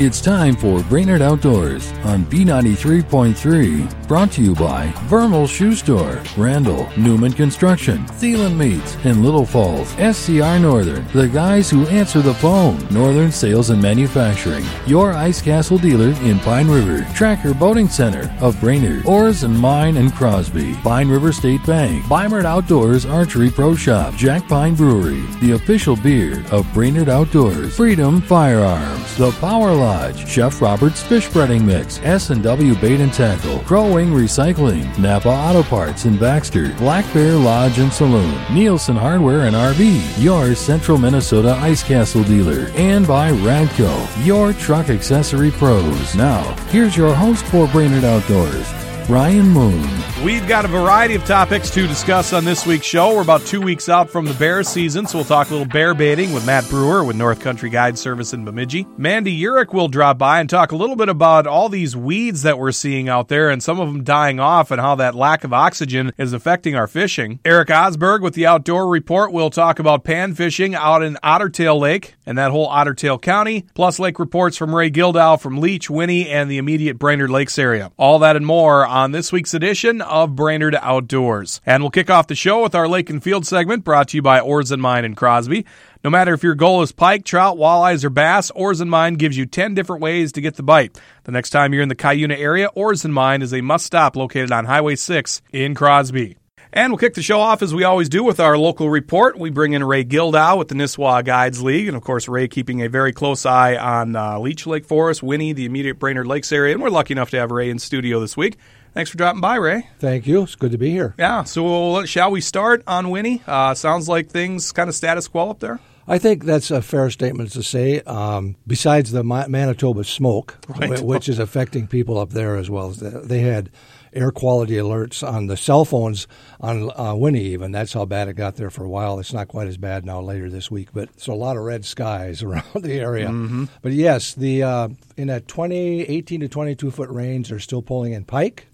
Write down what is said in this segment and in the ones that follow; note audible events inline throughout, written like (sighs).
It's time for Brainerd Outdoors on B93.3. Brought to you by Vermal Shoe Store, Randall, Newman Construction, Thielen Meats, and Little Falls, SCR Northern, the guys who answer the phone, Northern Sales and Manufacturing, your Ice Castle dealer in Pine River, Tracker Boating Center of Brainerd, Oars and Mine and Crosby, Pine River State Bank, Bimert Outdoors Archery Pro Shop, Jack Pine Brewery, the official beer of Brainerd Outdoors, Freedom Firearms, the Power Line, Lodge, Chef Robert's Fish Breading Mix, S&W Bait and Tackle, Crow Wing Recycling, Napa Auto Parts in Baxter, Black Bear Lodge and Saloon, Nielsen Hardware and RV, your Central Minnesota Ice Castle dealer, and by Radco, your truck accessory pros. Now, here's your host for Brainerd Outdoors, Ryan Moon. We've got a variety of topics to discuss on this week's show. We're about two weeks out from the bear season, so we'll talk a little bear baiting with Matt Brewer with North Country Guide Service in Bemidji. Mandy Uhrich will drop by and talk a little bit about all these weeds that we're seeing out there and some of them dying off and how that lack of oxygen is affecting our fishing. Eric Osberg with the Outdoor Report will talk about pan fishing out in Ottertail Lake and that whole Ottertail County, plus lake reports from Ray Gildow from Leech, Winnie, and the immediate Brainerd Lakes area. All that and more on this week's edition of Brainerd Outdoors. And we'll kick off the show with our Lake and Field segment brought to you by Oars and Mine in Crosby. No matter if your goal is pike, trout, walleyes, or bass, Oars and Mine gives you 10 different ways to get the bite. The next time you're in the Cuyuna area, Oars and Mine is a must stop located on Highway 6 in Crosby. And we'll kick the show off as we always do with our local report. We bring in Ray Gildow with the Nisswa Guides League. And of course, Ray keeping a very close eye on uh, Leech Lake Forest, Winnie, the immediate Brainerd Lakes area. And we're lucky enough to have Ray in studio this week. Thanks for dropping by, Ray. Thank you. It's good to be here. Yeah. So, shall we start on Winnie? Uh, sounds like things kind of status quo up there. I think that's a fair statement to say. Um, besides the Manitoba smoke, right. which is affecting people up there as well, as they had air quality alerts on the cell phones on uh, Winnie. Even that's how bad it got there for a while. It's not quite as bad now later this week, but so a lot of red skies (laughs) around the area. Mm-hmm. But yes, the uh, in that 20, 18 to 22 foot range, they're still pulling in pike.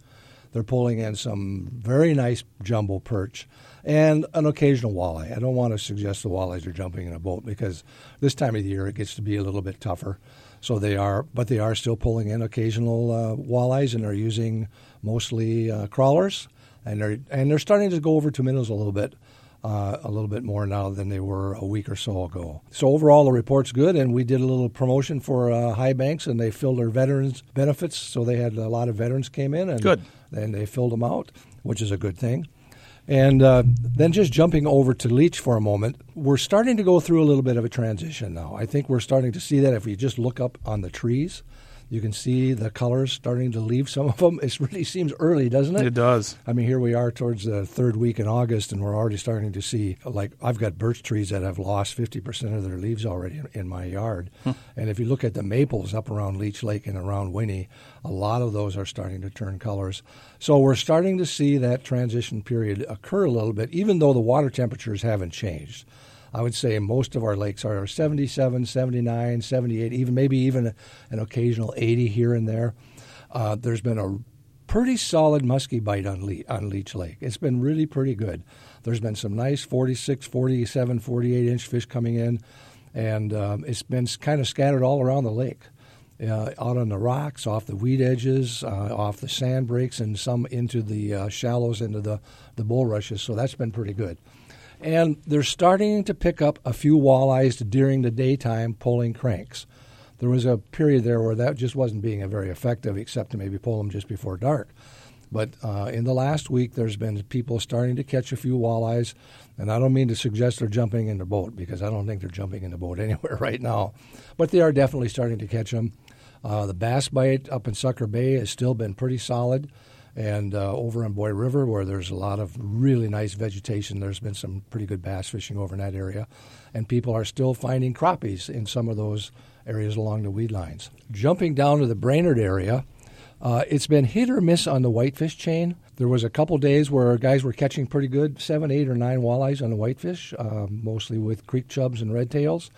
They're pulling in some very nice jumbo perch and an occasional walleye. I don't want to suggest the walleyes are jumping in a boat because this time of the year it gets to be a little bit tougher. So they are, but they are still pulling in occasional uh, walleyes, and they're using mostly uh, crawlers, and they're and they're starting to go over to minnows a little bit. Uh, a little bit more now than they were a week or so ago. So overall, the report's good, and we did a little promotion for uh, High Banks, and they filled their veterans benefits. So they had a lot of veterans came in, and good, and they filled them out, which is a good thing. And uh, then just jumping over to Leech for a moment, we're starting to go through a little bit of a transition now. I think we're starting to see that if we just look up on the trees. You can see the colors starting to leave some of them. It really seems early, doesn't it? It does. I mean, here we are towards the third week in August, and we're already starting to see, like, I've got birch trees that have lost 50% of their leaves already in, in my yard. Hmm. And if you look at the maples up around Leech Lake and around Winnie, a lot of those are starting to turn colors. So we're starting to see that transition period occur a little bit, even though the water temperatures haven't changed. I would say most of our lakes are 77, 79, 78, even maybe even an occasional 80 here and there. Uh, there's been a pretty solid muskie bite on, Le- on Leech Lake. It's been really pretty good. There's been some nice 46, 47, 48 inch fish coming in, and um, it's been kind of scattered all around the lake. Uh, out on the rocks, off the weed edges, uh, off the sand breaks, and some into the uh, shallows, into the, the bulrushes. So that's been pretty good. And they're starting to pick up a few walleyes during the daytime pulling cranks. There was a period there where that just wasn't being very effective, except to maybe pull them just before dark. But uh, in the last week, there's been people starting to catch a few walleyes, and I don't mean to suggest they're jumping in the boat because I don't think they're jumping in the boat (laughs) anywhere right now. But they are definitely starting to catch them. Uh, the bass bite up in Sucker Bay has still been pretty solid. And uh, over in Boy River, where there's a lot of really nice vegetation, there's been some pretty good bass fishing over in that area. And people are still finding crappies in some of those areas along the weed lines. Jumping down to the Brainerd area, uh, it's been hit or miss on the whitefish chain. There was a couple days where guys were catching pretty good seven, eight, or nine walleyes on the whitefish, uh, mostly with creek chubs and red tails.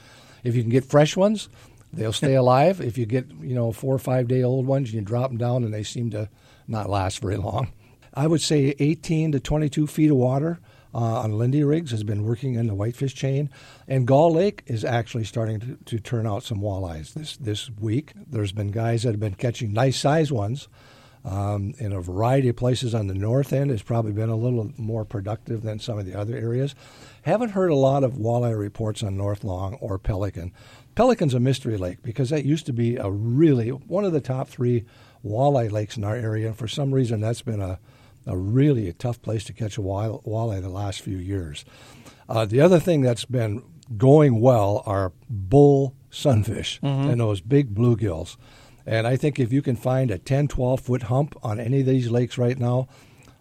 If you can get fresh ones, they'll stay (laughs) alive. If you get you know four or five day old ones, you drop them down and they seem to not last very long. I would say 18 to 22 feet of water uh, on Lindy rigs has been working in the whitefish chain, and Gull Lake is actually starting to, to turn out some walleyes this this week. There's been guys that have been catching nice size ones. Um, in a variety of places on the north end has probably been a little more productive than some of the other areas. Haven't heard a lot of walleye reports on North Long or Pelican. Pelican's a mystery lake because that used to be a really one of the top three walleye lakes in our area. And for some reason, that's been a a really a tough place to catch a walleye the last few years. Uh, the other thing that's been going well are bull sunfish mm-hmm. and those big bluegills. And I think if you can find a 10, 12 foot hump on any of these lakes right now,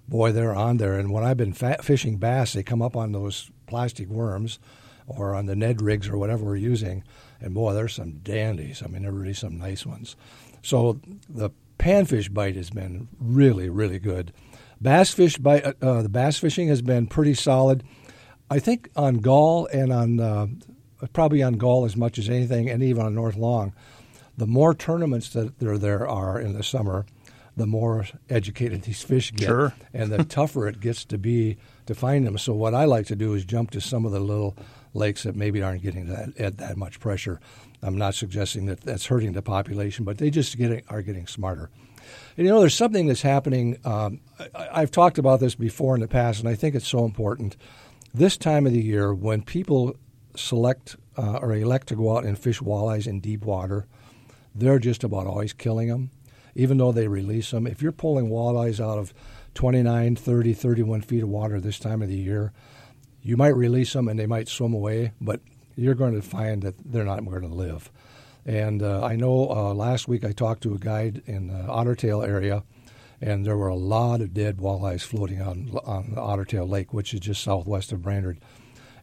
boy, they're on there. And when I've been fat fishing bass, they come up on those plastic worms or on the Ned rigs or whatever we're using. And boy, there's some dandies. I mean, there are really some nice ones. So the panfish bite has been really, really good. Bass fish by uh, uh, the bass fishing has been pretty solid. I think on Gull and on uh, probably on Gull as much as anything, and even on North Long. The more tournaments that there there are in the summer, the more educated these fish get, sure. (laughs) and the tougher it gets to be to find them. So what I like to do is jump to some of the little lakes that maybe aren't getting that that much pressure. I'm not suggesting that that's hurting the population, but they just getting, are getting smarter. And you know, there's something that's happening. Um, I, have talked about this before in the past, and I think it's so important. This time of the year, when people select uh, or elect to go out and fish walleyes in deep water, they're just about always killing them, even though they release them. If you're pulling walleyes out of 29, 30, 31 feet of water this time of the year, you might release them and they might swim away, but you're going to find that they're not going to live. And uh, I know uh, last week I talked to a guide in the Ottertail area, and there were a lot of dead walleyes floating on on Ottertail Lake, which is just southwest of Brainerd.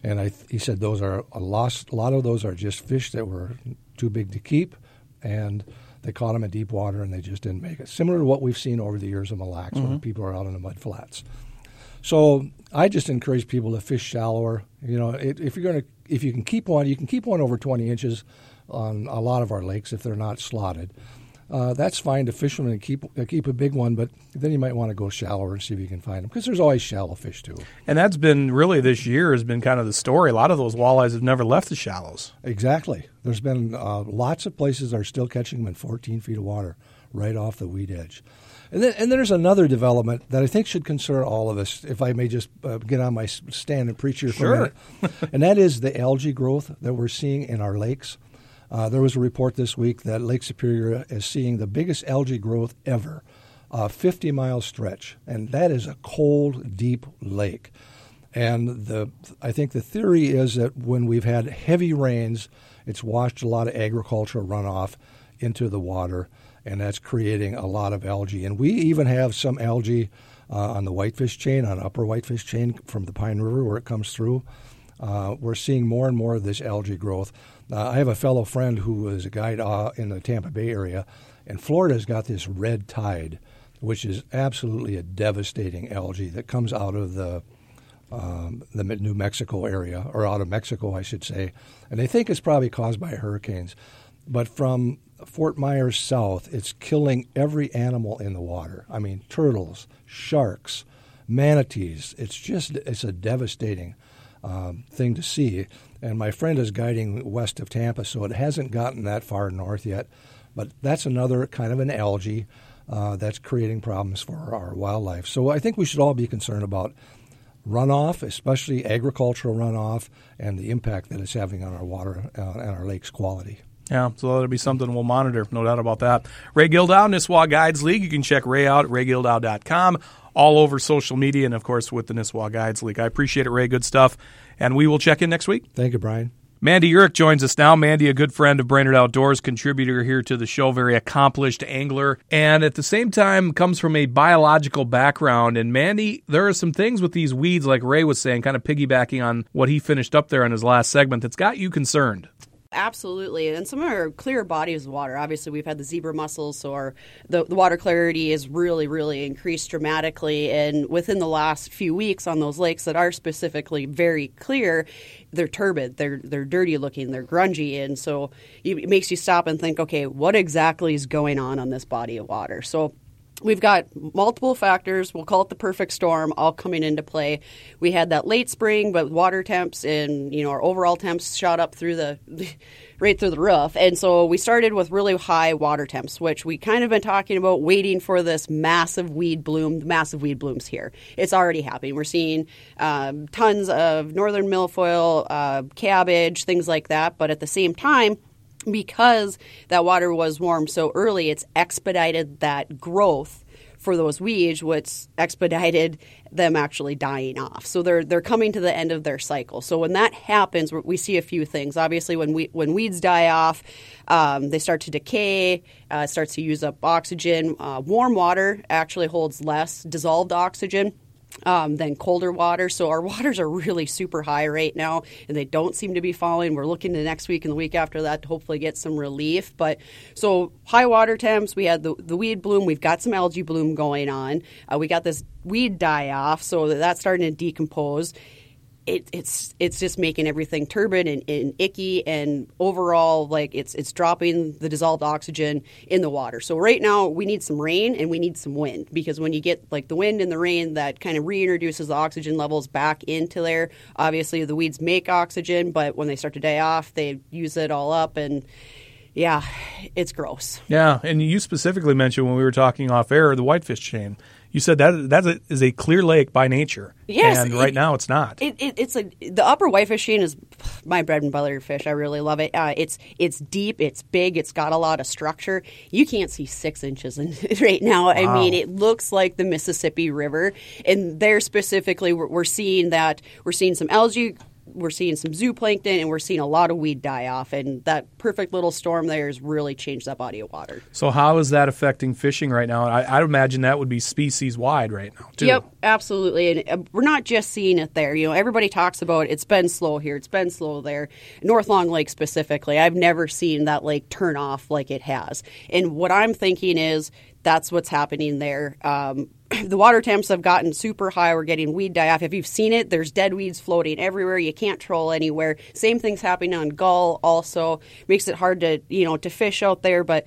And I, he said those are a lost. A lot of those are just fish that were too big to keep, and they caught them in deep water and they just didn't make it. Similar to what we've seen over the years of Mille Lacs, mm-hmm. when people are out in the mud flats. So I just encourage people to fish shallower. You know, it, if you're going to, if you can keep one, you can keep one over 20 inches on a lot of our lakes if they're not slotted. Uh, that's fine to fish them and keep uh, keep a big one, but then you might want to go shallower and see if you can find them because there's always shallow fish too. And that's been really this year has been kind of the story. A lot of those walleyes have never left the shallows. Exactly. There's been uh, lots of places that are still catching them in 14 feet of water, right off the weed edge. And then, and there's another development that I think should concern all of us, if I may just uh, get on my stand and preach here for sure. a minute. (laughs) and that is the algae growth that we're seeing in our lakes. Uh, there was a report this week that Lake Superior is seeing the biggest algae growth ever, a 50 mile stretch, and that is a cold, deep lake. And the I think the theory is that when we've had heavy rains, it's washed a lot of agricultural runoff into the water, and that's creating a lot of algae. And we even have some algae uh, on the whitefish chain, on upper whitefish chain from the Pine River where it comes through. Uh, we're seeing more and more of this algae growth. Uh, I have a fellow friend who is a guide uh, in the Tampa Bay area, and Florida's got this red tide, which is absolutely a devastating algae that comes out of the um, the New Mexico area, or out of Mexico, I should say. And they think it's probably caused by hurricanes. But from Fort Myers south, it's killing every animal in the water. I mean, turtles, sharks, manatees. It's just, it's a devastating um, thing to see. And my friend is guiding west of Tampa, so it hasn't gotten that far north yet. But that's another kind of an algae uh, that's creating problems for our wildlife. So I think we should all be concerned about runoff, especially agricultural runoff, and the impact that it's having on our water uh, and our lakes' quality. Yeah, so that'll be something we'll monitor, no doubt about that. Ray Gildow, Nisswa Guides League. You can check Ray out at raygildow.com all over social media and, of course, with the Nisswa Guides League. I appreciate it, Ray. Good stuff. And we will check in next week. Thank you, Brian. Mandy Uhrich joins us now. Mandy, a good friend of Brainerd Outdoors, contributor here to the show, very accomplished angler, and at the same time comes from a biological background. And Mandy, there are some things with these weeds, like Ray was saying, kind of piggybacking on what he finished up there in his last segment, that's got you concerned. Absolutely, and some of our clear bodies of water. Obviously, we've had the zebra mussels, our, the, the water clarity is really, really increased dramatically. And within the last few weeks, on those lakes that are specifically very clear, they're turbid, they're they're dirty looking, they're grungy, and so it makes you stop and think, okay, what exactly is going on on this body of water? So we've got multiple factors. We'll call it the perfect storm, all coming into play. We had that late spring, but water temps and you know our overall temps shot up through the (laughs) right through the roof, and so we started with really high water temps, which we kind of been talking about, waiting for this massive weed bloom. The massive weed blooms here. It's already happening. We're seeing um, tons of northern milfoil, uh, cabbage, things like that, but at the same time because that water was warm so early, it's expedited that growth for those weeds, which expedited them actually dying off. So they're they're coming to the end of their cycle. So when that happens, we see a few things. Obviously, when we when weeds die off, um, they start to decay. Uh, starts to use up oxygen. Uh, warm water actually holds less dissolved oxygen um, than colder water. So our (laughs) waters are really super high right now, and they don't seem to be falling. We're looking to next week and the week after that to hopefully get some relief. But so high water temps, we had the, the weed bloom, we've got some algae bloom going on. Uh, we got this weed die off, so that's starting to decompose it, it's it's just making everything turbid and, and, icky and overall like it's it's dropping the dissolved oxygen in the water. So right now we need some rain and we need some wind because when you get like the wind and the rain that kind of reintroduces the oxygen levels back into there. Obviously the weeds make oxygen, but when they start to die off, they use it all up and yeah, it's gross. Yeah, and you specifically mentioned when we were talking off air the whitefish chain you said that that is a clear lake by nature. Yes, and right it, now it's not. It, it, it's a the upper whitefish chain is my bread and butter fish. I really love it. Uh, it's it's deep, it's big, it's got a lot of structure. You can't see six inches in it (laughs) right now. Wow. I mean, it looks like the Mississippi River, and there specifically, we're, we're seeing that we're seeing some algae we're seeing some zooplankton and we're seeing a lot of weed die off and that perfect little storm there has really changed that body of water. So how is that affecting fishing right now? I, I imagine that would be species wide right now too. Yep absolutely. And uh, we're not just seeing it there. You know everybody talks about it's been slow here it's been slow there. North long lake specifically i've never seen that lake turn off like it has. And what i'm thinking is that's what's happening there. Um, (clears throat) the water temps have gotten super high. We're getting weed die off. If you've seen it, there's dead weeds floating everywhere. You can't troll anywhere. Same thing's happening on Gull. Also makes it hard to you know to fish out there, but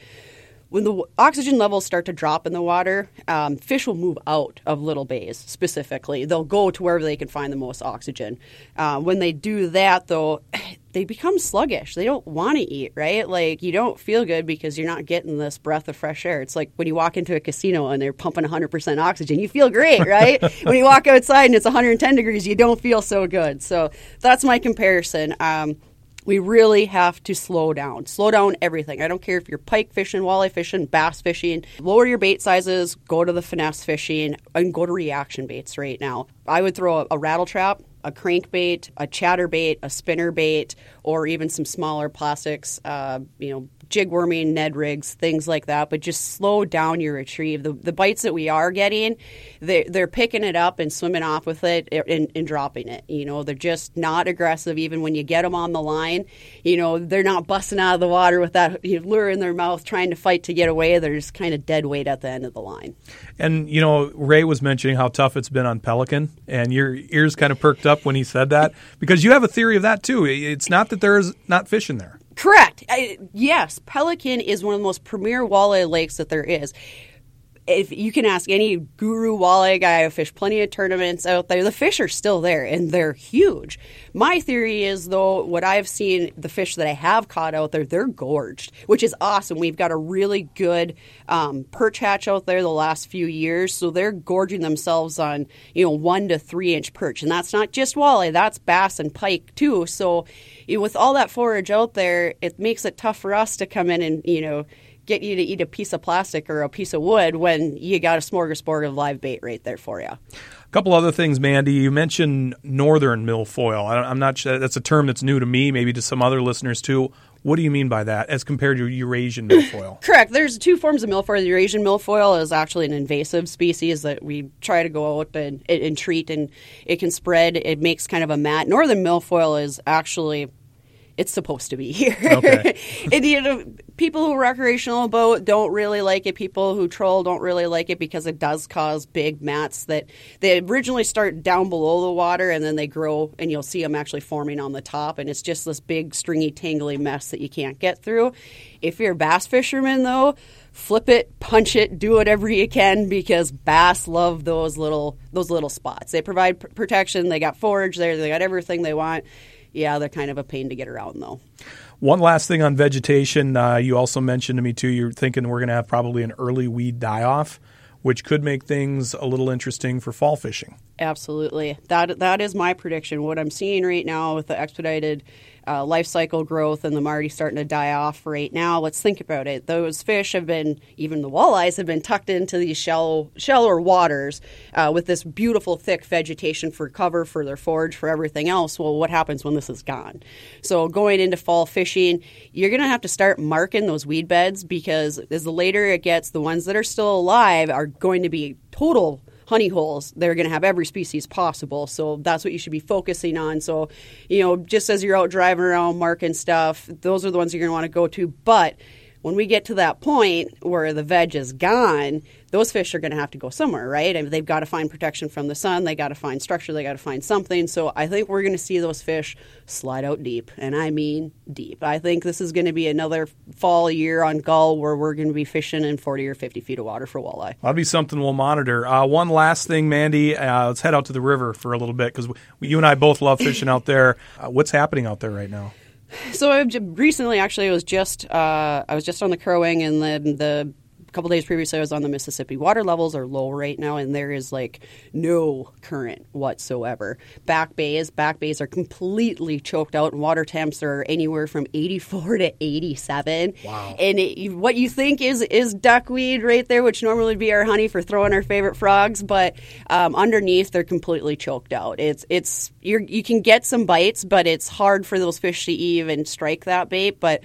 when the oxygen levels start to drop in the water, um, fish will move out of little bays specifically. They'll go to wherever they can find the most oxygen. Uh, when they do that, though, (sighs) they become sluggish. They don't want to eat, right? Like, you don't feel good because you're not getting this breath of fresh air. It's like when you walk into a casino and they're pumping 100% oxygen, you feel great, (laughs) right? when you walk outside and it's 110 degrees, you don't feel so good. So that's my comparison. Um, we really have to slow down. Slow down everything. I don't care if you're pike fishing, walleye fishing, bass fishing. Lower your bait sizes, go to the finesse fishing, and go to reaction baits right now. I would throw a, a rattle trap, a crankbait, a chatterbait, a spinner bait, or even some smaller plastics, uh, you know, jig worming, Ned rigs, things like that, but just slow down your retrieve. The, the bites that we are getting, they, they're picking it up and swimming off with it and, and dropping it. You know, they're just not aggressive even when you get them on the line. You know, they're not busting out of the water with that you know, lure in their mouth trying to fight to get away. They're just kind of dead weight at the end of the line. And, you know, Ray was mentioning how tough it's been on Pelican, and your ears kind of perked up when he said that because you have a theory of that too. It's not that there's not fish in there. Correct. I, yes, Pelican is one of the most premier walleye lakes that there is. If you can ask any guru walleye guy, I've fished plenty of tournaments out there. The fish are still there, and they're huge. My theory is, though, what I've seen, the fish that I have caught out there, they're gorged, which is awesome. We've got a really good um, perch hatch out there the last few years, so they're gorging themselves on you know one to three inch perch, and that's not just walleye, that's bass and pike too. So you know, with all that forage out there, it makes it tough for us to come in and you know get you to eat a piece of plastic or a piece of wood when you got a smorgasbord of live bait right there for you. A couple other things, Mandy. You mentioned northern milfoil. I'm not sure that's a term that's new to me, maybe to some other listeners too. What do you mean by that as compared to Eurasian milfoil? (laughs) Correct. There's two forms of milfoil. The Eurasian milfoil is actually an invasive species that we try to go out and, and treat, and it can spread. It makes kind of a mat. Northern milfoil is actually it's supposed to be (laughs) here. Okay. and, you know, people who recreational boat don't really like it. People who troll don't really like it because it does cause big mats that they originally start down below the water and then they grow and you'll see them actually forming on the top. And it's just this big stringy, tangly mess that you can't get through. If you're a bass fisherman, though, flip it, punch it, do whatever you can because bass love those little those little spots. They provide pr- protection. They got forage there. They got everything they want. Yeah, they're kind of a pain to get around though. One last thing on vegetation, uh, you also mentioned to me too. You're thinking we're going to have probably an early weed die off, which could make things a little interesting for fall fishing. Absolutely, that that is my prediction. What I'm seeing right now with the expedited uh, life cycle growth and them already starting to die off right now. Let's think about it. Those fish have been, even the walleyes have been tucked into these shallow, shallower waters uh, with this beautiful thick vegetation for cover, for their forage, for everything else. Well, what happens when this is gone? So going into fall fishing, you're going to have to start marking those weed beds because as the later it gets, the ones that are still alive are going to be total honey holes. They're going to have every species possible. So that's what you should be focusing on. So, you know, just as you're out driving around marking stuff, those are the ones you're going to want to go to. But when we get to that point where the veg is gone, those fish are going to have to go somewhere, right? I mean, they've got to find protection from the sun, they got to find structure, they got to find something. So I think we're going to see those fish slide out deep, and I mean deep. I think this is going to be another fall year on gull where we're going to be fishing in 40 or 50 feet of water for walleye. That'll be something we'll monitor. Uh, one last thing, Mandy, uh, let's head out to the river for a little bit because you and I both love fishing out there. Uh, what's happening out there right now? So I recently, actually, I was just uh, I was just on the Crow Wing, and then the couple days previously, I was on the Mississippi. Water levels are low right now, and there is like no current whatsoever. Back bays, back bays are completely choked out, and water temps are anywhere from 84 to 87. Wow! And it, what you think is is duckweed right there, which normally would be our honey for throwing our favorite frogs, but um, underneath they're completely choked out. It's it's you you can get some bites, but it's hard for those fish to even strike that bait, but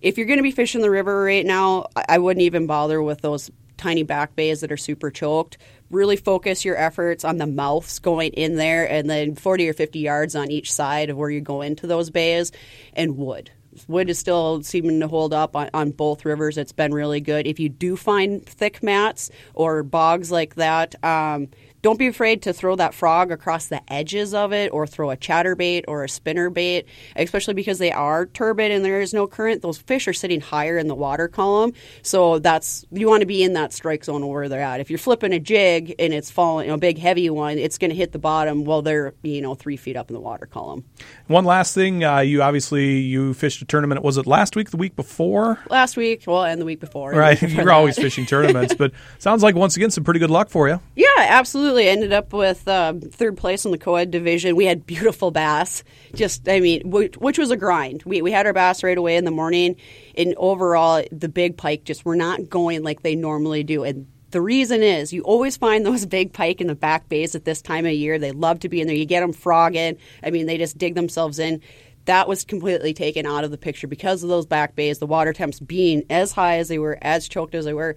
if you're going to be fishing the river right now, I wouldn't even bother with those tiny back bays that are super choked. Really focus your efforts on the mouths going in there and then 40 or 50 yards on each side of where you go into those bays and wood. Wood is still seeming to hold up on, on both rivers. It's been really good. If you do find thick mats or bogs like that, um, don't be afraid to throw that frog across the edges of it or throw a chatterbait or a spinner bait, especially because they are turbid and there is no current. Those fish are sitting higher in the water column. So that's you want to be in that strike zone where they're at. If you're flipping a jig and it's falling, you know, a big heavy one, it's going to hit the bottom while they're, you know, three feet up in the water column. One last thing, uh, you obviously you fished a tournament. Was it last week, the week before? Last week, well, and the week before. Right, (laughs) you're always fishing tournaments, but (laughs) sounds like once again some pretty good luck for you. Yeah, absolutely absolutely ended up with uh, third place in the co-ed division. We had beautiful bass. Just, I mean, which, which, was a grind. We, we had our bass right away in the morning. And overall, the big pike just were not going like they normally do. And the reason is you always find those (laughs) big pike in the back bays at this time of year. They love to be in there. You get them frogging. I mean, they just dig themselves in. That was completely taken out of the picture because of those back bays, the water temps being as high as they were, as choked as they were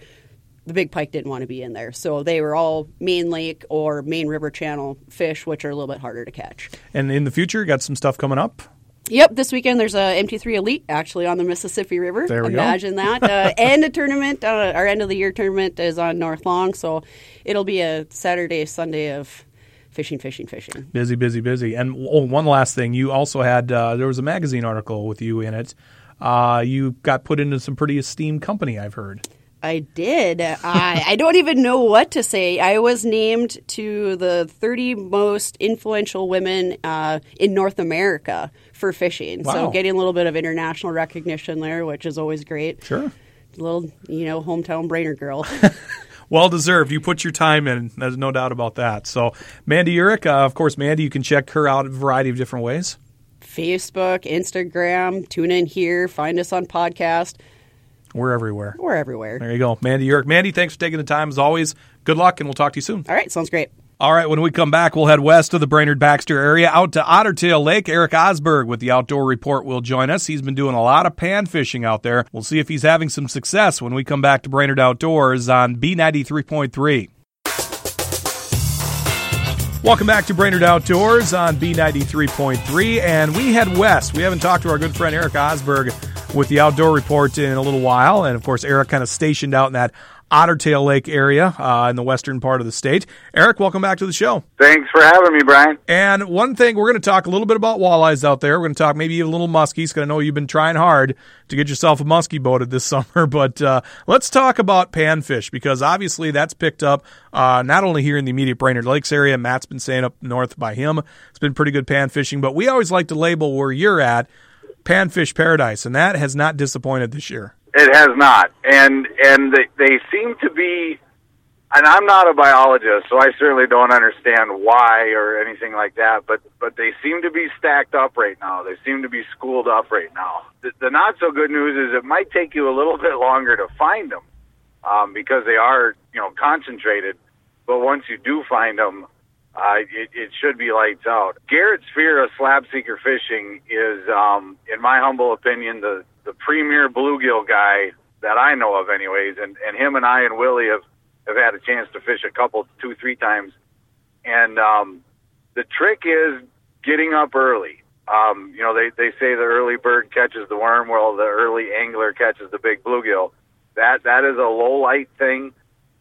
the big pike didn't want to be in there. So they were all main lake or main river channel fish, which are a little bit harder to catch. And in the future, got some stuff coming up? Yep, this weekend there's a MT3 Elite actually on the Mississippi River. There we Imagine go. that. Uh, (laughs) and a tournament, uh, our end of the year tournament is on North Long, so it'll be a Saturday, Sunday of fishing, fishing, fishing. Busy, busy, busy. And oh, one last thing, you also had uh, there was a magazine article with you in it. Uh, you got put into some pretty esteemed company, I've heard. I did. I, I don't even know what to say. I was named to the 30 most influential women uh, in North America for fishing. Wow. So getting a little bit of international recognition there, which is always great. Sure. A little, you know, hometown Brainerd girl. (laughs) well deserved. You put your time in. There's no doubt about that. So, Mandy Uhrich, uh, of course, Mandy, you can check her out a variety of different ways. Facebook, Instagram, tune in here, find us on podcast. We're everywhere. We're everywhere. There you go. Mandy York. Mandy, thanks for taking the time as always. Good luck, and we'll talk to you soon. All right, sounds great. All right, when we come back, we'll head west of the Brainerd Baxter area out to Ottertail Lake. Eric Osberg with the Outdoor Report will join us. He's been doing a lot of pan fishing out there. We'll see if he's having some success when we come back to Brainerd Outdoors on B93.3. Welcome back to Brainerd Outdoors on B93.3, and we head west. We haven't talked to our good friend Eric Osberg with the outdoor report in a little while. And of course, Eric kind of stationed out in that Ottertail Lake area uh, in the western part of the state. Eric, welcome back to the show. Thanks for having me, Brian. And one thing, we're going to talk a little bit about walleyes out there. We're going to talk maybe a little muskies, because I know you've been trying hard to get yourself a muskie boated this (laughs) summer. But uh, let's talk about panfish, because obviously that's picked up uh, not only here in the immediate Brainerd Lakes area. Matt's been saying up north by him, it's been pretty good pan fishing. But we always like to label where you're at panfish paradise, and that has not disappointed this year. It has not, and and they, they seem to be. And I'm not a biologist, so I certainly don't understand why or anything like that. But but they seem to be stacked up right now. They seem to be schooled up right now. The, the not so good news is it might take you a little (laughs) bit longer to find them um, because they are you know concentrated. But once you do find them, uh, it, it should be lights out. Garrett Sphere of slab seeker fishing is, um, in my humble opinion, the the premier bluegill guy that I know of, anyways. And and him and I and Willie have have had a chance to fish a couple, two, three times. And um, the trick is getting up early. Um, you know, they they say the early bird catches the worm, while the early angler catches the big bluegill. That that is a low light thing.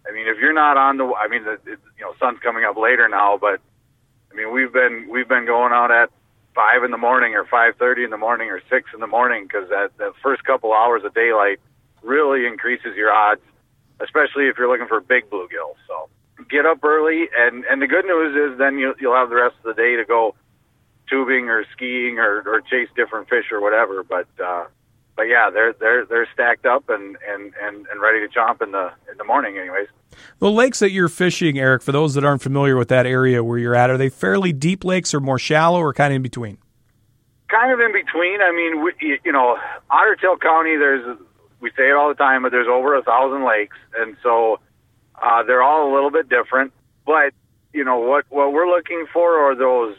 I mean, if you're not on the, I mean, the, it, you know, sun's coming up later now, but I mean, we've been we've been going out at five in the morning or five thirty in the morning or six in the morning because that the first couple hours of daylight really increases your odds, especially if you're looking for big bluegill. So get up early, and and the good news is then you you'll have the rest of the day to go tubing or skiing or or chase different fish or whatever. But uh, but yeah, they're they're they're stacked up and and and and ready to jump in the in the morning, anyways. The lakes that you're fishing, Eric, for those that aren't familiar with that area where you're at, are they fairly deep lakes or more shallow or kind of in between? Kind of in between. I mean, we, you know, Ottertail County, there's, we say it all the time, but there's over a thousand lakes. And so uh, they're all a little bit different. But, you know, what, what we're looking for are those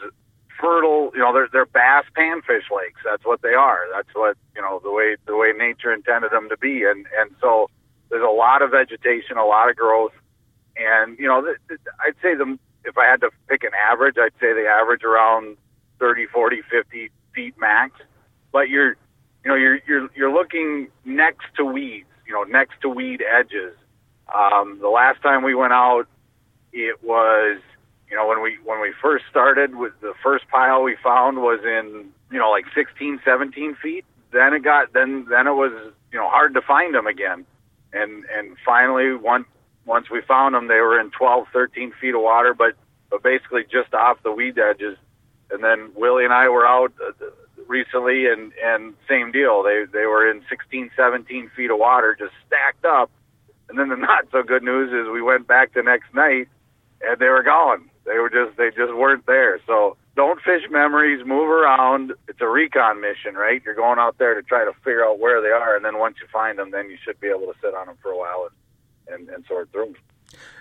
fertile, you know, they're, they're bass panfish lakes. That's what they are. That's what, you know, the way, the way nature intended them to be. And, and so, there's a lot of vegetation, a lot of growth, and you know, th- th- I'd say the if I had to pick an average, I'd say they average around 30, 40, 50 feet max. But you're, you know, you're you're you're looking next to weeds, you know, next to weed edges. Um, the last time we went out, it was, you know, when we when we first started with the first pile we found was in, you know, like 16, 17 feet. Then it got then then it was, you know, hard to find them again and and finally once once we found them, they were in 12, 13 feet of water, but but basically just off the weed edges. And then Willie and I were out uh, recently, and and same deal. They they were in 16, 17 feet of water, just stacked up. And then the (laughs) not so good news is we went back the next night, and they were gone. They were just they just weren't there. So don't fish memories, move around. It's a recon mission, right? You're going out there to try to figure out where they are, and then once you find them, then you should be able to sit on them for a while and, and, and sort through them.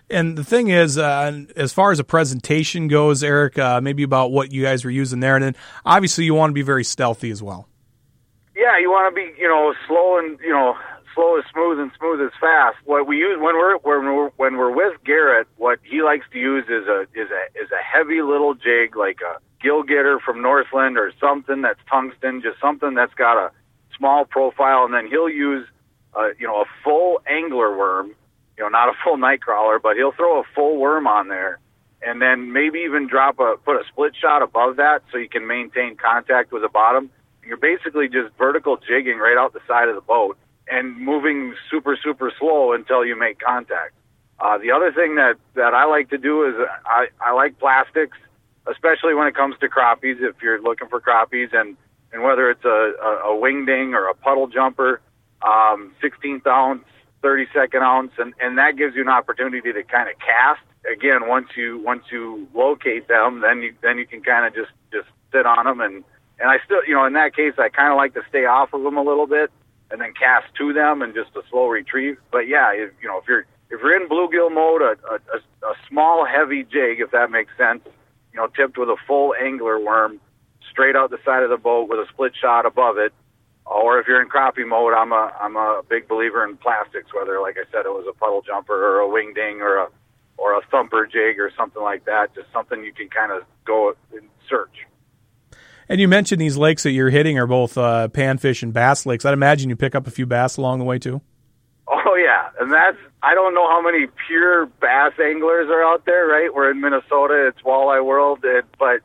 And the thing is, uh, as far as a presentation goes, Eric, uh, maybe about what you guys were using there, and then obviously you want to be very stealthy as well. Yeah, you want to be, you know, slow and you know, slow is smooth and smooth is fast. What we use when we're when we're when we're with Garrett, what he likes to use is a is a is a heavy little jig like a gill getter from Northland or something that's tungsten, just something that's got a small profile, and then he'll use uh, you know a full angler worm, you know, not a full night crawler, but he'll throw a full worm on there. And then maybe even drop a put a split shot above that so you can maintain contact with the bottom. You're basically just vertical jigging right out the side of the boat and moving super, super slow until you make contact. Uh, the other thing that, that I like to do is I, I like plastics, especially when it comes to crappies, if you're looking for crappies and, and whether it's a, a, a wing ding or a puddle jumper, um, 16th ounce, 32nd ounce, and, and that gives you an opportunity to kind of cast. Again, once you once you locate them, then you then you can kind of just just sit on them and and I still you know in that case I kind of like to stay off of them a little bit and then cast to them and just a slow retrieve. But yeah, if, you know, if you're if you're in bluegill mode, a, a, a small heavy jig, if that makes sense, you know, tipped with a full angler worm, straight out the side of the boat with a split shot above it. Or if you're in crappie mode, I'm a I'm a big believer in plastics. Whether, like I said, it was a puddle jumper or a wing ding or a or a thumper jig or something like that, just something you can kind of go and search. And you mentioned these lakes that you're hitting are both uh, panfish and bass lakes. I'd imagine you pick up a few bass along the way too. Oh yeah, and that's I don't know how many pure bass anglers are out there. Right, we're in Minnesota. It's walleye world, but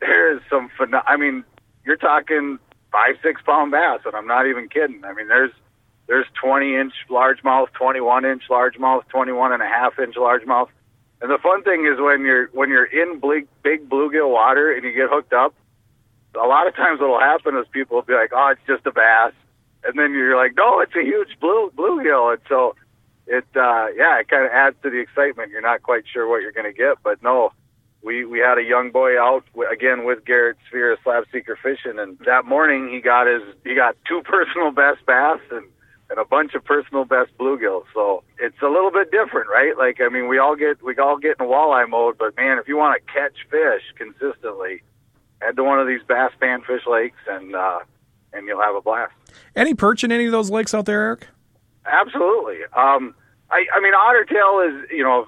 there is some. I mean, you're talking five, six pound bass, and I'm not even kidding. I mean, there's there's 20 inch largemouth, 21 inch largemouth, 21 and a half inch largemouth. And the fun thing is when you're when you're in big bluegill water and you get hooked up, a lot of times what'll happen is people will be like, "Oh, it's just a bass," and then you're like, "No, it's a huge blue bluegill." And so it, uh, yeah, it kind of adds to the excitement. You're not quite sure what you're going to get, but no, we we had a young boy out again with Garrett Sphere Slab Seeker fishing, and that morning he got his he got two (laughs) personal best bass and and a bunch of personal best bluegills. So it's a little bit different, right? Like I mean, we all get we all get in walleye mode, but man, if you want to catch fish consistently, head to one of these bass panfish lakes and uh, and you'll have a blast. Any perch in any of those lakes out there, Eric? Absolutely. Um, I, I mean, ottertail is you know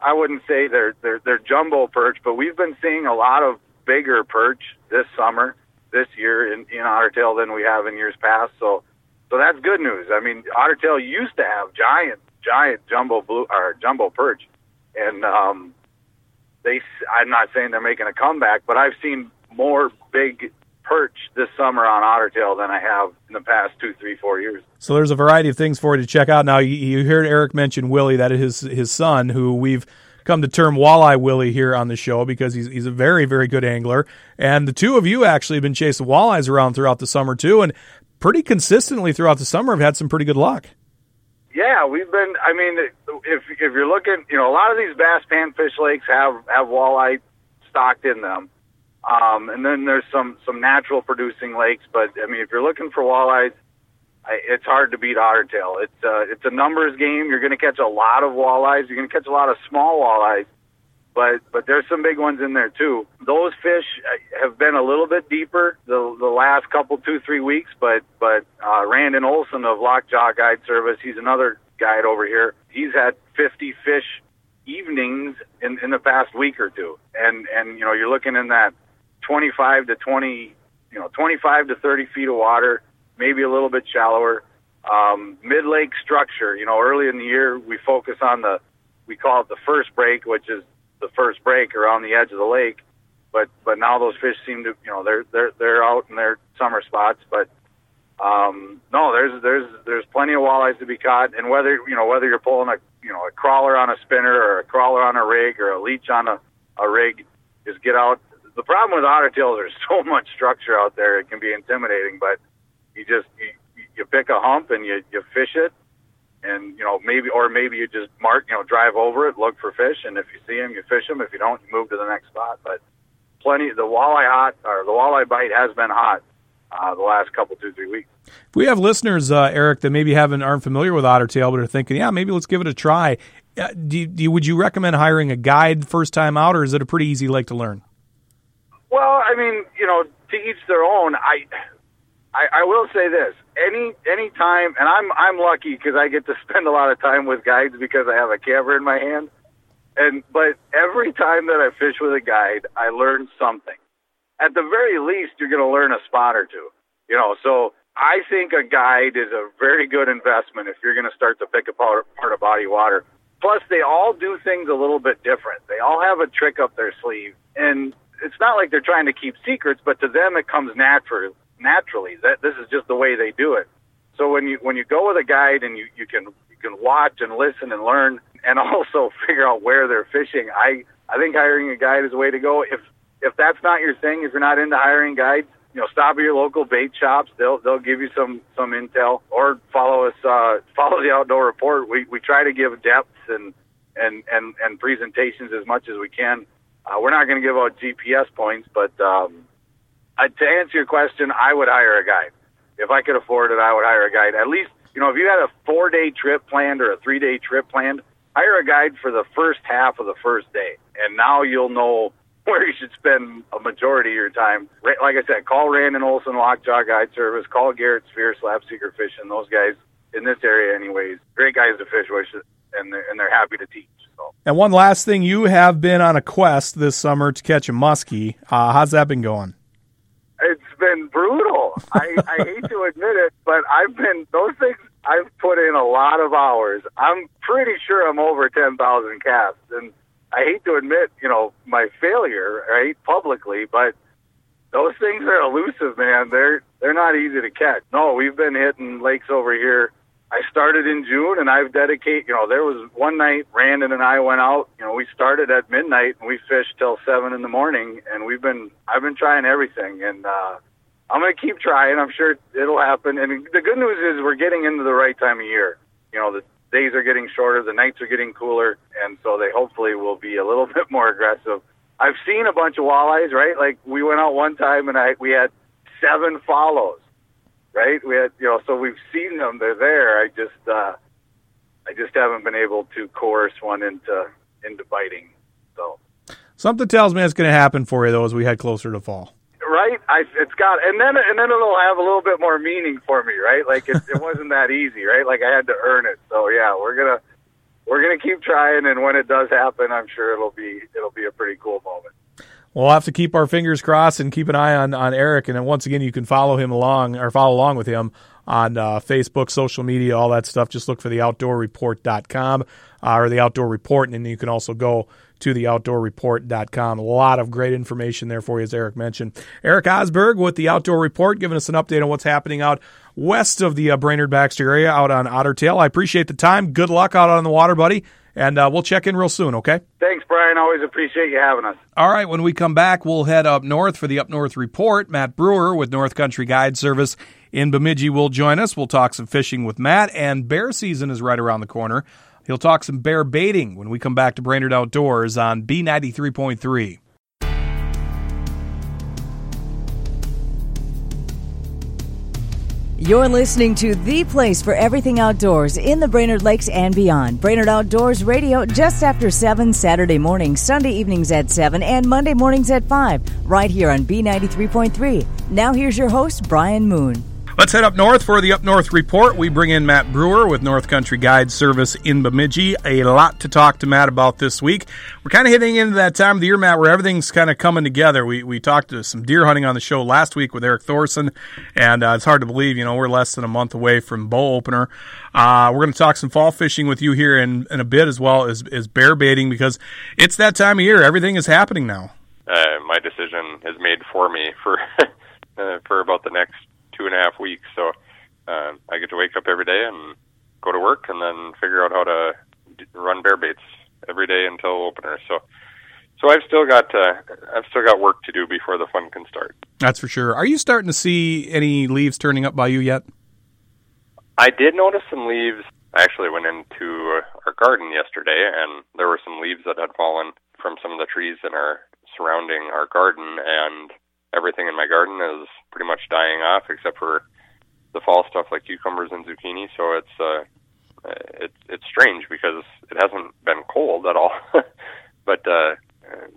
I wouldn't say they're they're they're jumbo perch, but we've been seeing a lot of bigger perch this summer, this year in in otter tail than we have in years past. So so that's good news. I mean, otter tail used to have giant giant jumbo blue or jumbo perch, and um, they I'm not saying they're making a comeback, but I've seen more big perch this summer on ottertail than I have in the past two, three, four years. So there's a variety of things for you to check out. Now you, you heard Eric mention Willie, that is his his son, who we've come to term Walleye Willie here on the show because he's he's a very very good angler, and the two of you actually have been chasing walleyes around throughout the summer too, and pretty consistently throughout the summer have had some pretty good luck. Yeah, we've been. I mean, if if you're looking, you know, a lot of these bass panfish lakes have have walleye stocked in them. Um, and then there's some some natural producing lakes, but I mean, if you're looking for walleyes, I, it's hard to beat ottertail. It's uh, it's a numbers game. You're going to catch a lot of walleyes. You're going to catch a lot of small walleyes, but but there's some big ones in there too. Those fish uh, have been a little bit deeper the the last couple two three weeks, but but uh, Randon Olson of Lockjaw Guide Service, he's another guide over here. He's had 50 fish evenings in in the past week or two, and and you know you're looking in that 25 to 20, you know, 25 to 30 feet of water, maybe a little bit shallower. Um, mid lake structure, you know, early in the year we focus on the, we call it the first break, which is the first break around the edge of the lake. But but now those fish seem to, you know, they're they're they're out in their summer spots. But um, no, there's there's there's plenty of walleyes to be caught, and whether you know whether you're pulling a you know a crawler on a spinner or a crawler on a rig or a leech on a, a rig, just get out the problem with ottertails, there's (laughs) so much structure out there; it can be intimidating. But you just you, you pick a hump and you you fish it, and you know maybe or maybe you just mark you know drive over it, look for fish, and if you see them, you fish them. If you don't, you move to the next spot. But plenty the walleye hot or the walleye bite has been hot uh, the last couple two three weeks. If we have listeners, uh, Eric, that maybe haven't aren't familiar with otter tail but are thinking, yeah, maybe let's give it a try. Uh, do, do, would you recommend hiring a guide first time out, or is it a pretty easy lake to learn? Well, I mean, you know, to each their own. I, I, I will say this: any any time, and I'm I'm lucky because I get to spend a lot of time with guides because I have a camera in my hand. And but every time that I fish with a guide, I learn something. At the very least, you're going to learn a spot or two. You know, so I think a guide is a very good investment if you're going to start to pick apart part of body water. Plus, they all do things a little bit different. They all have a trick up their sleeve, and it's not like they're trying to keep secrets, but to them it comes natural naturally. That this is just the way they do it. So when you when you go with a guide and you you can you can watch and listen and learn and (laughs) also figure out where they're fishing, I I think hiring a guide is the way to go. If if that's not your thing, if you're not into hiring guides, you know, stop at your local bait shops. They'll they'll give you some some intel or follow us uh, (laughs) follow the outdoor report. We we try to give depth and and and and presentations as much as we can uh, we're not going to give out GPS points, but um, I, to answer your question, I would hire a guide. If I could afford it, I would hire a guide. At least, you know, if you had a four day trip planned or a three day trip planned, hire a guide for the first half of the first day. And now you'll know (laughs) where you should spend a majority of your time. Like I said, call Randon Olson Lockjaw Guide Service, call Garrett Sphere Slab Seeker Fishing. Those guys in this area, anyways, great guys to fish with, and they're, and they're happy to teach. And one last thing, you have been on a quest this summer to catch a muskie. Uh, how's that been going? I, I hate to admit it, but I've been those things. I've put in a lot of hours. I'm pretty sure I'm over ten thousand casts, and I hate to admit, you know, my failure, right, publicly, but those things are elusive, man. They're they're not easy to catch. No, we've been hitting lakes over here. I started in June, and I've dedicated. You know, there was one night Randon and I went out. You know, we started at midnight and we fished till seven in the morning, and we've been. I've been trying everything, and uh, I'm going to keep trying. I'm sure it'll happen. And the good news is we're getting into the right time of year. You know, the days are getting shorter, the nights are getting cooler, and so they hopefully will be a little (laughs) bit more aggressive. I've seen a bunch of walleyes, right? Like we went out one time and I we had seven follows, right? We had you know, so we've seen them. They're there. I just uh, I just haven't been able to coerce one into into biting. So something tells me it's going to happen for you though as we head closer to fall. Right, I, it's got, and then and then it'll have a little bit more meaning for me, right? Like it, it wasn't that easy, right? Like I had to earn it. So yeah, we're gonna we're gonna keep trying, and when it does happen, I'm sure it'll be it'll be a pretty cool moment. We'll have to keep our fingers crossed and keep an eye on, on Eric. And then once again, you can follow him along or follow along with him on uh, Facebook, social media, all that stuff. Just look for the outdoorreport.com uh, or the outdoor report. And then you can also go to the outdoorreport.com. A lot of great information there for you, as Eric mentioned. Eric Osberg with the Outdoor Report, giving us an update on what's happening out west of the uh, Brainerd Baxter area out on Otter Tail. I appreciate the time. Good luck out on the water, buddy. And uh, we'll check in real soon, okay? Thanks, Brian. Always appreciate you having us. All right. When we come back, we'll head up north for the Up North Report. Matt Brewer with North Country Guide Service in Bemidji will join us. We'll talk some fishing with Matt, and bear season is right around the corner. He'll talk some bear baiting when we come back to Brainerd Outdoors on B93.3. You're listening to the place for everything outdoors in the Brainerd Lakes and beyond. Brainerd Outdoors Radio just after 7 Saturday mornings, Sunday evenings at 7, and Monday mornings at 5, right here on B93.3. Now here's your host, Brian Moon. Let's head up north for the Up North Report. We bring in Matt Brewer with North Country Guide Service in Bemidji. A lot to talk to Matt about this week. We're kind of hitting into that time of the year, Matt, where everything's kind of coming together. We we talked to some deer hunting on the show last week with Eric Thorson, and uh, it's hard to believe, you know, we're less than a month away from bow opener. Uh, we're going to talk some fall fishing with you here in, in a bit, as well as, as bear baiting, because it's that time of year. Everything is happening now. Uh, my decision is made for me for (laughs) uh, for about the next two and a half weeks. So uh, I get to wake up every day and go to work, and then figure out how to run bear baits every day until opener. So. So I've still got uh, I've still got work to do before the fun can start. That's for sure. Are you starting to see any leaves turning up by you yet? I did notice some leaves. I actually went into our garden yesterday, and there were some leaves that had fallen from some of the trees in our surrounding our garden, and everything in my garden is pretty much dying off except for the fall stuff like cucumbers and zucchini. So it's uh, it's it's strange because it hasn't been cold at all, (laughs) but uh,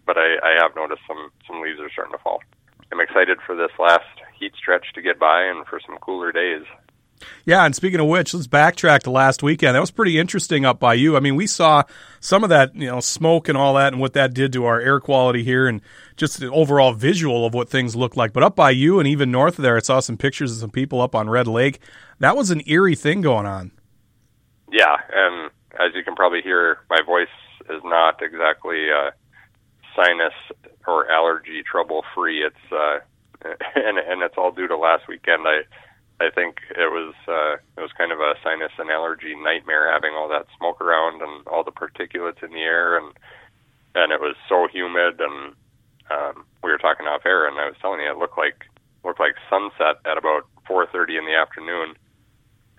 but I, I have noticed some some leaves are starting to fall. I'm excited for this last heat stretch to get by and for some cooler days. Yeah, and speaking of which, let's backtrack to last weekend. That was pretty interesting up by you. I mean, we saw some of that, you know, smoke and all that, and what that did to our air quality here, and just the overall visual of what things looked like. But up by you, and even north of there, I saw some pictures of some people up on Red Lake. That was an eerie thing going on. Yeah, and as you can probably hear, my voice is not exactly uh, sinus or allergy trouble free. It's uh, (laughs) and and it's all due to last weekend. I I think it was uh, it was kind of a sinus and allergy nightmare having all that smoke around and all the particulates in the air and and it was so humid and um, we were talking off air and I was telling you it looked like looked like sunset at about 4:30 in the afternoon.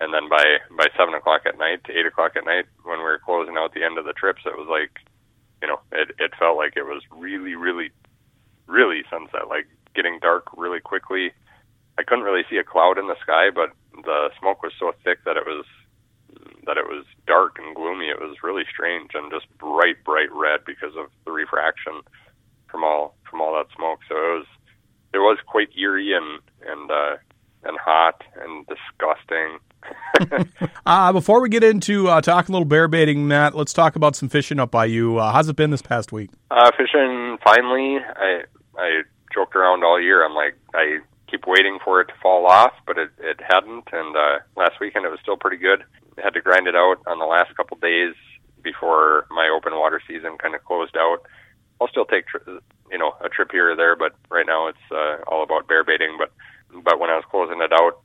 And then by by seven o'clock at night to eight o'clock at night when we were closing out the end of the trips it was like you know it it felt like it was really really really sunset like getting dark really quickly I couldn't really see a cloud in the sky, but the smoke was so thick that it was that it was dark and gloomy. It was really strange and just bright, bright red because of the refraction from all from all that smoke. So it was it was quite eerie and and uh, and hot and disgusting. (laughs) uh, before we get into uh, talking a little bear baiting, Matt, let's talk about some fishing up by you. Uh, how's it been this past week? Uh, fishing finally. I I joked around all year. I'm like I keep waiting for it to fall off, but it it hadn't. And uh, last weekend it was still pretty good. Had to grind it out on the last couple days before my open water season kind of closed out. I'll still take tri- you know a trip here or there, but right now it's uh, all about bear baiting. But but when I was closing it out,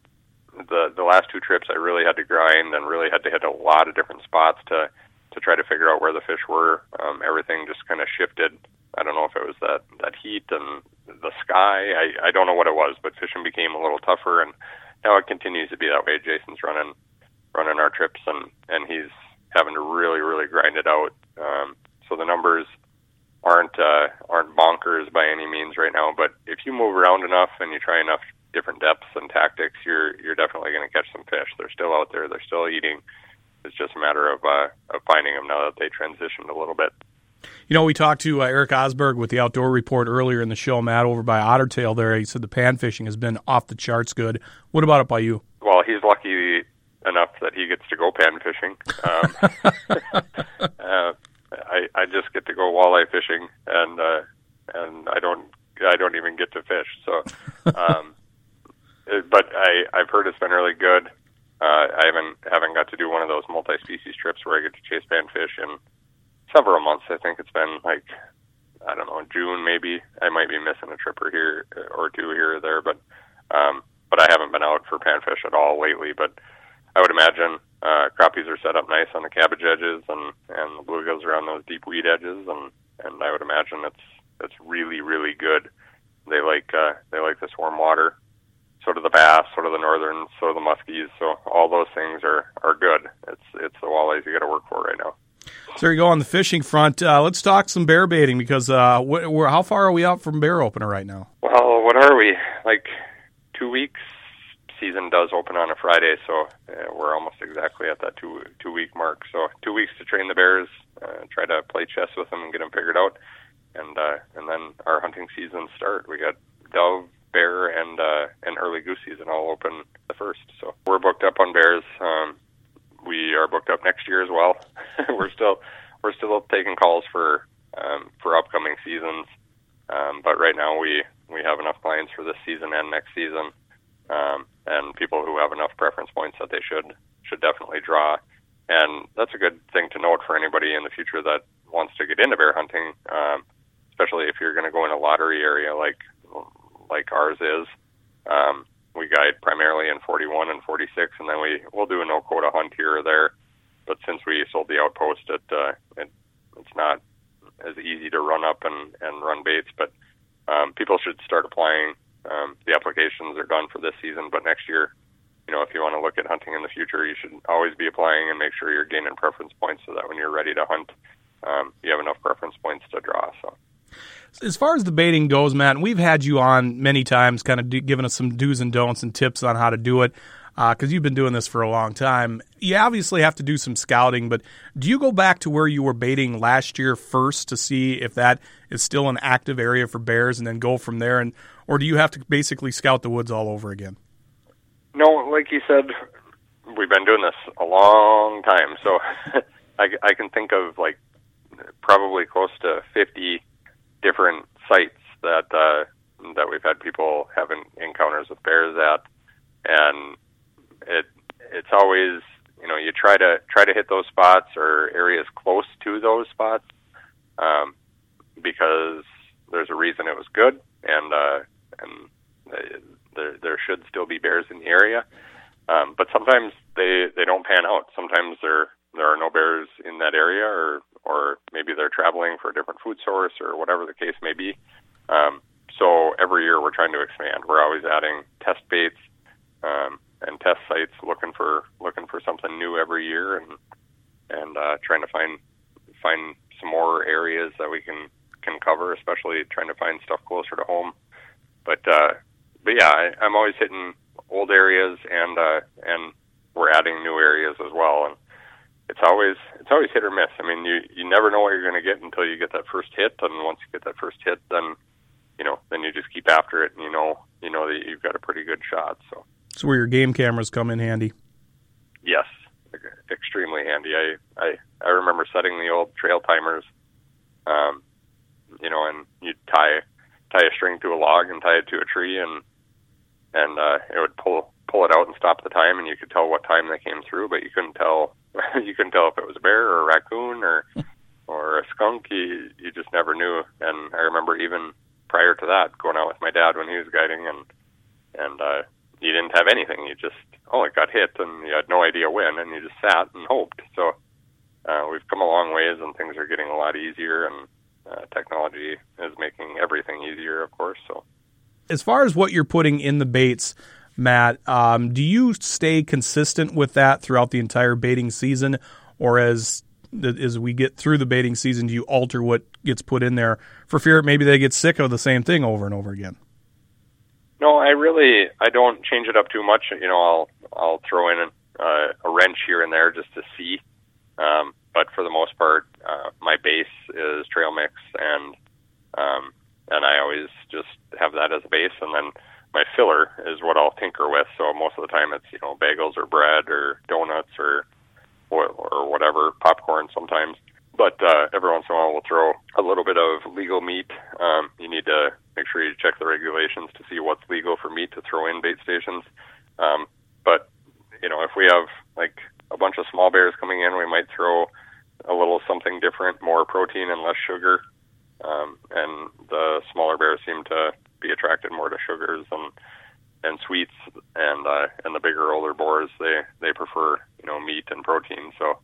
the the last two trips I really had to grind and really had to hit a lot of different spots to to try to figure out where the fish were. Um, everything just kind of shifted. I don't know if it was that that heat and the sky. I I don't know what it was, but fishing became a little tougher, and now it continues to be that way. Jason's running running our trips, and and he's having to really really grind it out. Um, so the numbers aren't uh, aren't bonkers by any means right now. But if you move around enough and you try enough different depths and tactics, you're you're definitely going to catch some fish. They're still out there. They're still eating. It's just a matter of uh, of finding them now that they transitioned a little bit. You know, we talked to uh, Eric Osberg with the Outdoor Report earlier in the show, Matt, over by Ottertail there. He said the pan fishing has been off the charts good. What about it by you? Well, he's lucky enough that he gets to go pan fishing. Um, (laughs) uh, I I just get to go walleye fishing, and uh, and I don't I don't even get to fish. So, um, (laughs) but I I've heard it's been really good. Uh, I haven't haven't got to do one of those multi-species trips where I get to chase panfish in several months. I think it's been like I don't know June maybe. I might be missing a trip or here or two here or there, but um, but I haven't been out for panfish at all lately. But I would imagine uh, crappies are set up nice on the cabbage edges, and and the bluegills are on those deep weed edges, and and I would imagine it's it's really really good. They like uh, they like this warm water. So do the bass, so do the northern, so do the muskies. So all those things are are good. It's it's the walleyes you got to work for right now. So there you go on the fishing front. Uh, let's talk some bear baiting because uh, wh- we're, how far are we out from bear opener right now? Well, what are we like? Two weeks. Season does open on a Friday, so uh, we're almost exactly at that two two week mark. So two weeks to train the bears, uh, try to play chess with them and get them figured out, and uh, and then our hunting season start. We got dove, bear, and uh, and early goose season all open the first. So we're booked up on bears. Um, we are booked up next year as well. (laughs) we're still we're still taking calls for um, for upcoming seasons, um, but right now we we have enough clients for this season and next season, um, and people who have enough preference points that they should should definitely draw. And that's a good thing to note for anybody in the future that wants to get into bear hunting, um, especially if you're going to go in a lottery area like like ours is. Um, we guide primarily in 41 and 46, and then we we'll do a no quota hunt here or there. But since we sold the outpost, it, uh, it it's not as easy to run up and and run baits. But um, people should start applying. Um, the applications are done for this season, but next year, you know, if you want to look at hunting in the future, you should always be applying and make sure you're gaining preference points so that when you're ready to hunt, um, you have enough preference points to draw. So. As far as the baiting goes, Matt, we've had you on many times, kind of giving us some do's and don'ts and tips on how to do it, because uh, you've been doing this for a long time. You obviously have to do some scouting, but do you go back to where you were baiting last year first to see if that is still an active area for bears, and then go from there, and or do you have to basically scout the woods all over again? No, like you said, we've been doing this a long time, so (laughs) I, I can think of like probably close to fifty different sites that uh, that we've had people having encounters with bears at, and it it's always you know you try to try to hit those spots or areas close to those spots um, because there's a reason it was good and uh, and there there should still be bears in the area, um, but sometimes they they don't pan out. Sometimes there there are no bears in that area or or maybe they're traveling for a different food source or whatever the case may be. Um, so every year we're trying to expand. We're always adding test baits um, and test sites, looking for looking for something new every year, and and uh, trying to find find some more areas that we can can cover, especially trying to find stuff closer to home. But uh, but yeah, I, I'm always hitting old areas, and uh, and we're adding new areas as well, and it's always it's always hit or miss. I mean, you you never know what you're going to get until you get that first hit, and once you get that first hit, then you know then you just keep after it, and you know you know that you've got a pretty good shot. So it's where your game cameras come in handy. Yes, extremely handy. I I I remember setting the old trail timers, um, you know, and you tie tie a string to a log and tie it to a tree, and and uh, it would pull pull it out and stop the time, and you could tell what time they came through, but you couldn't tell (laughs) you couldn't tell if it was a bear or a raccoon or (laughs) or a skunk. You you just never knew. And I remember even prior to that, going out with my dad when he was guiding, and and uh, you didn't have anything. You just oh, it got hit, and you had no idea when, and you just sat and hoped. So uh, we've come a long ways, and things are getting a lot easier, and uh, technology is making everything easier, of course. So as far as what you're putting in the baits, Matt, um, do you stay consistent with that throughout the entire baiting season, or as as we get through the baiting season, do you alter what gets put in there for fear maybe they get sick of the same thing over and over again? No, I really I don't change it up too much. You know, I'll I'll throw in uh, a wrench here and there just to see. Um, but for the most part, uh, my base is trail mix, and um, and I always just have that as a base, and then my filler is what I'll tinker with. So most of the time, it's you know bagels or bread or donuts or or, whatever, popcorn sometimes. But uh, every once in a while, we'll throw a little bit of legal meat. Um, you need to make sure you check the regulations to see what's legal for meat to throw in bait stations. Um, but you know, if we have like a bunch of small bears coming in, we might throw a little something different, more protein and less sugar. Um, and the smaller bears seem to be attracted more to sugars and and sweets, and uh, and the bigger older boars they they prefer you know meat and protein. So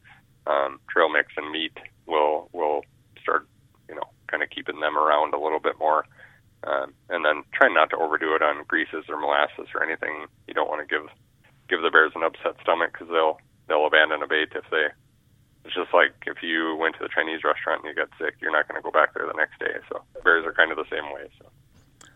um, trail mix and meat will will start you know kind of keeping them around a little bit more. Um, and then trying not to overdo it on greases or molasses or anything. You don't want to give give the bears an upset stomach because they'll they'll abandon a bait if they it's just like if you went to the Chinese restaurant and you got sick, you're not going to go back there the next day. So bears are kind of the same way. So.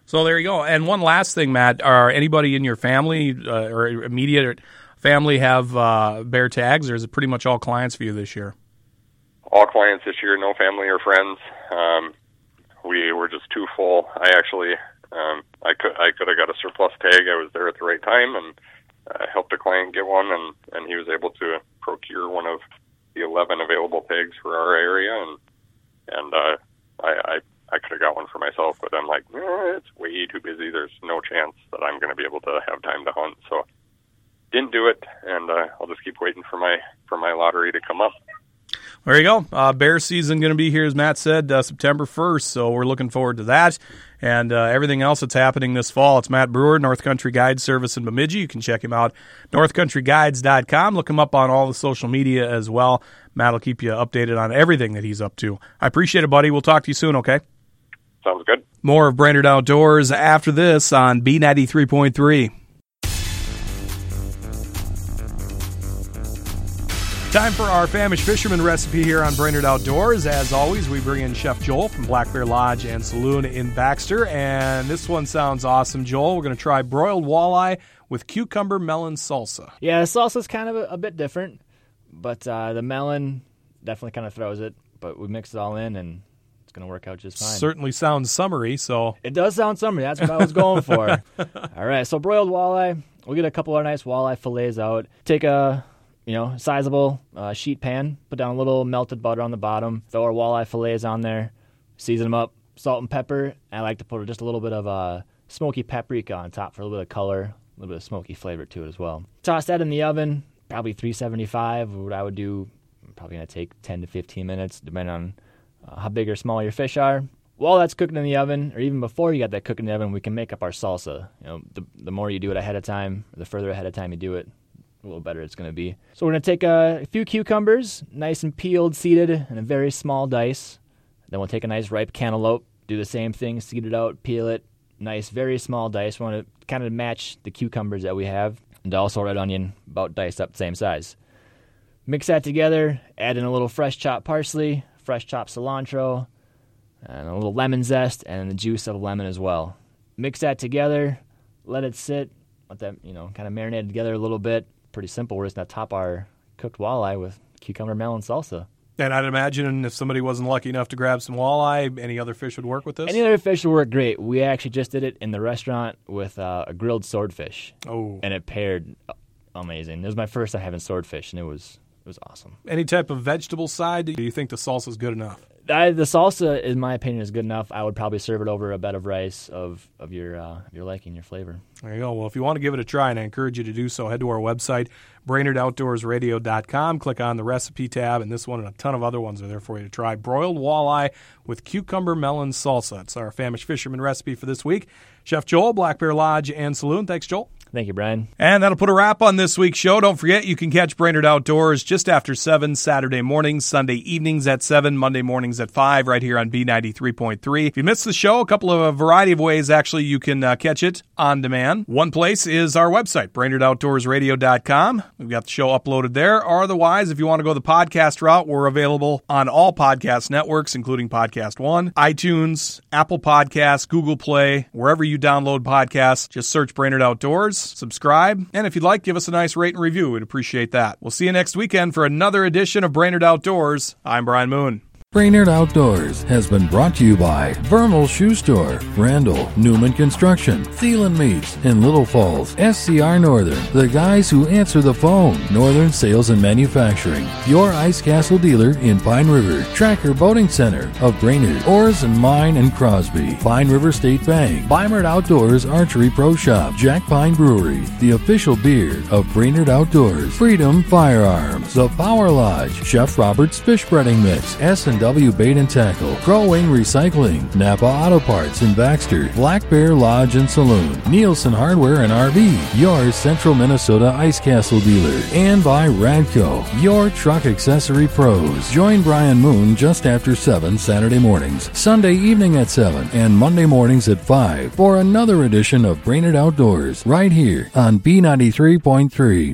So there you go. And one last thing, Matt, are anybody in your family uh, or immediate family have uh, bear tags, or is it pretty much all clients for you this year? All clients this year, no family or friends. Um, we were just too full. I actually, um, I could, I could have got a surplus tag. I was there at the right time and uh, helped a client get one, and and he was able to procure one of the 11 available tags for our area, and and uh, I, I I could have got one for myself, but I'm like, eh, it's way too busy. There's no chance that I'm going to be able to have time to hunt, so didn't do it, and uh, I'll just keep waiting for my for my lottery to come up. There you go. Uh, bear season going to be here, as Matt said, uh, September 1st. So we're looking forward to that and uh, everything else that's happening this fall. It's Matt Brewer, North Country Guide Service in Bemidji. You can check him out, northcountryguides.com. Look him up on all the social media as well. Matt will keep you updated on everything that he's up to. I appreciate it, buddy. We'll talk to you soon, okay? Sounds good. More of Brainerd Outdoors after this on B93.3. Time for our famished fisherman recipe here on Brainerd Outdoors. As always, we bring in Chef Joel from Black Bear Lodge and Saloon in Baxter. And this one sounds awesome, Joel. We're going to try broiled walleye with cucumber melon salsa. Yeah, the salsa is kind of a, a, bit different, but uh, the melon definitely kind of throws it. But we mix it all in, and it's going to work out just fine. Certainly sounds summery, so. It does sound summery. That's what I was going for. (laughs) all right, so broiled walleye. We'll get a couple of nice walleye fillets out. Take a you know, sizable uh, sheet pan. Put down a little melted butter on the bottom. Throw our walleye fillets on there. Season them up, salt and pepper. I like to put just a little bit of uh, smoky paprika on top for a little bit of color, a little bit of smoky flavor to it as well. Toss that in the oven, probably 375. What I would do, probably gonna take 10 to 15 minutes, depending on uh, how big or small your fish are. While that's cooking in the oven, or even before you got that cooking in the oven, we can make up our salsa. You know, the, the more you do it ahead of time, the further ahead of time you do it, a little better it's going to be. So we're going to take a, few cucumbers, nice and peeled, seeded in a very small dice. Then we'll take a nice ripe cantaloupe, do the same thing, seed it out, peel it, nice, very small dice. We want to kind of match the cucumbers that we have. And also red onion, about diced up same size. Mix that together, add in a little fresh chopped parsley, fresh chopped cilantro, and a little lemon zest, and the juice of a lemon as well. Mix that together, let it sit, let that, you know, kind of marinate together a little bit pretty simple. We're just going to top our cooked walleye with cucumber melon salsa. And I'd imagine if somebody wasn't lucky enough to grab some walleye, any other fish would work with this? Any other fish would work great. We actually just did it in the restaurant with uh, a grilled swordfish. Oh. And it paired amazing. It was my first time having swordfish, and it was it was awesome. Any type of vegetable side? Do you think the salsa is good enough? I, the salsa, in my opinion, is good enough. I would probably serve it over a bed of rice of of your uh, your liking, your flavor. There you go. Well, if you want to give it a try, and I encourage you to do so, head to our website, BrainerdOutdoorsRadio.com. Click on the recipe tab, and this one and a ton of other ones are there for you to try. Broiled walleye with cucumber melon salsa. It's our famished fisherman recipe for this week. Chef Joel, Black Bear Lodge and Saloon. Thanks, Joel. Thank you, Brian. And that'll put a wrap on this week's show. Don't forget, you can catch Brainerd Outdoors just after 7 Saturday mornings, Sunday evenings at 7, Monday mornings at 5, right here on B93.3. If you missed the show, a couple of a variety of ways actually you can uh, catch it on demand. One place is our website, BrainerdOutdoorsRadio.com. We've got the show uploaded there. Otherwise, if you want to go the podcast route, we're available on all podcast networks, including Podcast One, iTunes, Apple Podcasts, Google Play, wherever you download podcasts. Just search Brainerd Outdoors subscribe, and if you'd like, give us a nice rate and review. We'd appreciate that. We'll see you next weekend for another edition of Brainerd Outdoors. I'm Brian Moon. Brainerd Outdoors has been brought to you by Vermal Shoe Store, Randall, Newman Construction, Thielen Meats, in Little Falls, SCR Northern, the guys who answer the phone, Northern Sales and Manufacturing, your Ice Castle dealer in Pine River, Tracker Boating Center of Brainerd, Oars and Mine and Crosby, Pine River State Bank, Beimert Outdoors Archery Pro Shop, Jack Pine Brewery, the official beer of Brainerd Outdoors, Freedom Firearms, the Power Lodge, Chef Robert's Fish Breading Mix, S W Bait and Tackle, Crow Wing Recycling, Napa Auto Parts in Baxter, Black Bear Lodge and Saloon, Nielsen Hardware and RV, your Central Minnesota Ice Castle dealer, and by Radco, your truck accessory pros. Join Brian Moon just after 7 Saturday mornings, Sunday evening at 7, and Monday mornings at 5 for another edition of Brainerd Outdoors right here on B93.3.